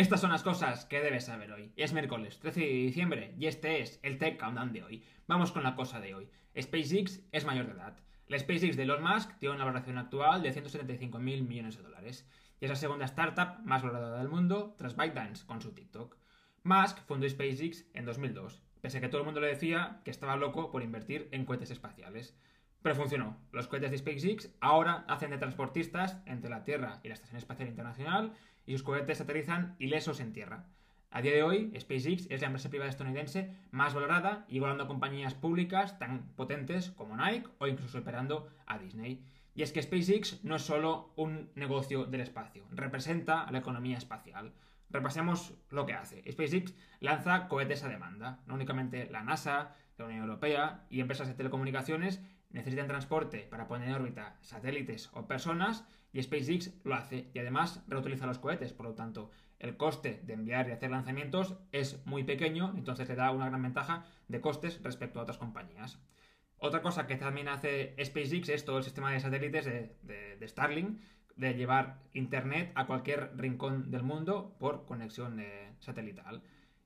Estas son las cosas que debes saber hoy. Es miércoles 13 de diciembre y este es el Tech Countdown de hoy. Vamos con la cosa de hoy. SpaceX es mayor de edad. La SpaceX de Elon Musk tiene una valoración actual de 175 mil millones de dólares y es la segunda startup más valorada del mundo tras ByteDance con su TikTok. Musk fundó SpaceX en 2002, pese a que todo el mundo le decía que estaba loco por invertir en cohetes espaciales. Pero funcionó. Los cohetes de SpaceX ahora hacen de transportistas entre la Tierra y la Estación Espacial Internacional y sus cohetes aterrizan ilesos en tierra. A día de hoy, SpaceX es la empresa privada estadounidense más valorada, igualando a compañías públicas tan potentes como Nike o incluso superando a Disney. Y es que SpaceX no es solo un negocio del espacio, representa la economía espacial. Repasemos lo que hace. SpaceX lanza cohetes a demanda. No únicamente la NASA, la Unión Europea y empresas de telecomunicaciones necesitan transporte para poner en órbita satélites o personas y SpaceX lo hace y además reutiliza los cohetes, por lo tanto el coste de enviar y hacer lanzamientos es muy pequeño, entonces le da una gran ventaja de costes respecto a otras compañías. Otra cosa que también hace SpaceX es todo el sistema de satélites de, de, Starlink, de llevar Internet a cualquier rincón del mundo por conexión satelital.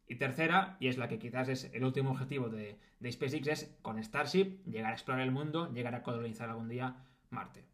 Y tercera, y es la que quizás es el último objetivo de, SpaceX, es con Starship llegar a explorar el mundo, llegar a colonizar algún día Marte.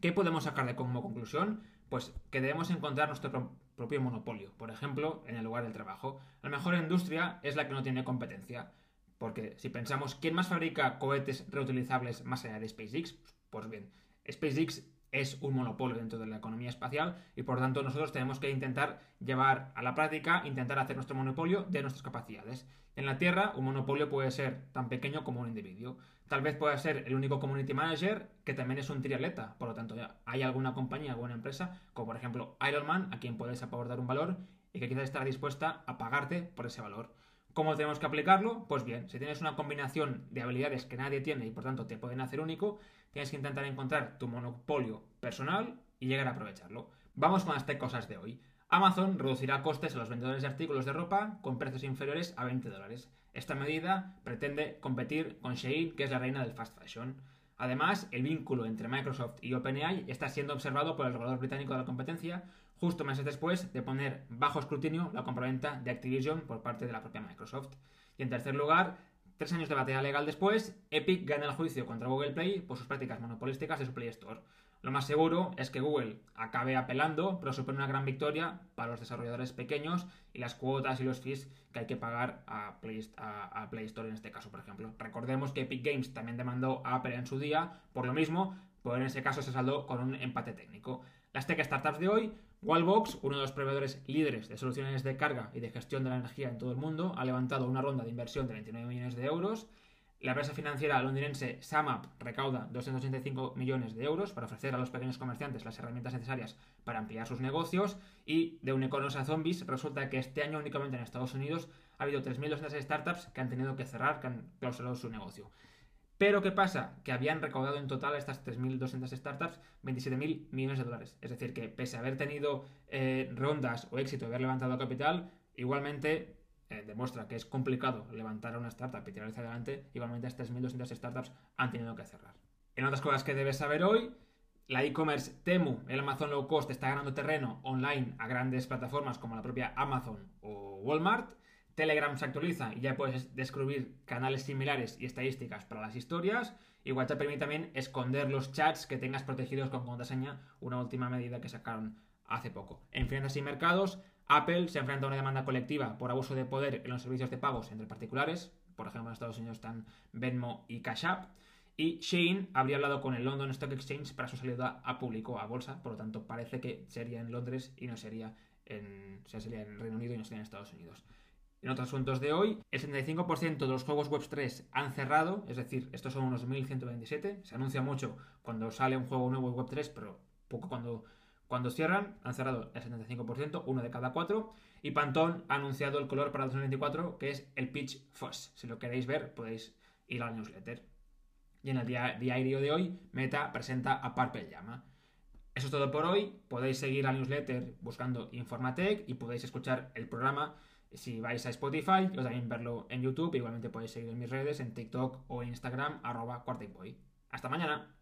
¿Qué podemos sacar de como conclusión? Pues que debemos encontrar nuestro propio monopolio, por ejemplo, en el lugar del trabajo. La mejor industria es la que no tiene competencia, porque si pensamos quién más fabrica cohetes reutilizables más allá de SpaceX, pues bien, SpaceX es un monopolio dentro de la economía espacial y por tanto nosotros tenemos que intentar llevar a la práctica, intentar hacer nuestro monopolio de nuestras capacidades. En la Tierra, un monopolio puede ser tan pequeño como un individuo. Tal vez pueda ser el único community manager que también es un triatleta. Por lo tanto, hay alguna compañía, alguna empresa, como por ejemplo Ironman, a quien puedes aportar un valor y que quizás estará dispuesta a pagarte por ese valor. ¿Cómo tenemos que aplicarlo? Pues bien, si tienes una combinación de habilidades que nadie tiene y por tanto te pueden hacer único, tienes que intentar encontrar tu monopolio personal y llegar a aprovecharlo. Vamos con las tres cosas de hoy. Amazon reducirá costes a los vendedores de artículos de ropa con precios inferiores a 20 dólares. Esta medida pretende competir con Shein, que es la reina del fast fashion. Además, el vínculo entre Microsoft y OpenAI está siendo observado por el regulador británico de la competencia justo meses después de poner bajo escrutinio la compraventa de Activision por parte de la propia Microsoft. Y en tercer lugar, tres años de batalla legal después, Epic gana el juicio contra Google Play por sus prácticas monopolísticas de su Play Store. Lo más seguro es que Google acabe apelando, pero supone una gran victoria para los desarrolladores pequeños y las cuotas y los fees que hay que pagar a Play, Store en este caso, por ejemplo. Recordemos que Epic Games también demandó a Apple en su día por lo mismo, pero en ese caso se saldó con un empate técnico. Las tech startups de hoy, Wallbox, uno de los proveedores líderes de soluciones de carga y de gestión de la energía en todo el mundo, ha levantado una ronda de inversión de 29 millones de euros. La empresa financiera londinense SumUp recauda 285 millones de euros para ofrecer a los pequeños comerciantes las herramientas necesarias para ampliar sus negocios. Y de Unicornos a Zombies, resulta que este año únicamente en Estados Unidos ha habido 3.200 startups que han tenido que cerrar, que han clausurado su negocio. Pero ¿qué pasa? Que habían recaudado en total a estas 3.200 startups 27.000 millones de dólares. Es decir, que pese a haber tenido eh, rondas o éxito de haber levantado capital, igualmente eh, demuestra que es complicado levantar una startup y tirar hacia adelante, igualmente estas 3.200 startups han tenido que cerrar. En otras cosas que debes saber hoy, la e-commerce Temu, el Amazon low cost, está ganando terreno online a grandes plataformas como la propia Amazon o Walmart. Telegram se actualiza y ya puedes descubrir canales similares y estadísticas para las historias. Y WhatsApp permite también esconder los chats que tengas protegidos con contraseña, una última medida que sacaron hace poco. En finanzas y mercados, Apple se enfrenta a una demanda colectiva por abuso de poder en los servicios de pagos entre particulares, por ejemplo en Estados Unidos están Venmo y Cash App, y Shane habría hablado con el London Stock Exchange para su salida a público, a bolsa, por lo tanto parece que sería en Londres y no sería en, sería en Reino Unido y no sería en Estados Unidos. En otros asuntos de hoy, el 75% de los juegos Web 3 han cerrado, es decir, estos son unos 1127. Se anuncia mucho cuando sale un juego nuevo en Web 3, pero poco cuando cuando cierran, han cerrado el 75%, uno de cada cuatro. Y Pantone ha anunciado el color para 2024, que es el Peach Fuzz. Si lo queréis ver, podéis ir al newsletter. Y en el diario de hoy, Meta presenta a Purple Llama. Eso es todo por hoy. Podéis seguir al newsletter buscando Informatec y podéis escuchar el programa si vais a Spotify o también verlo en YouTube. Igualmente podéis seguir en mis redes, en TikTok o Instagram, arroba Hasta mañana.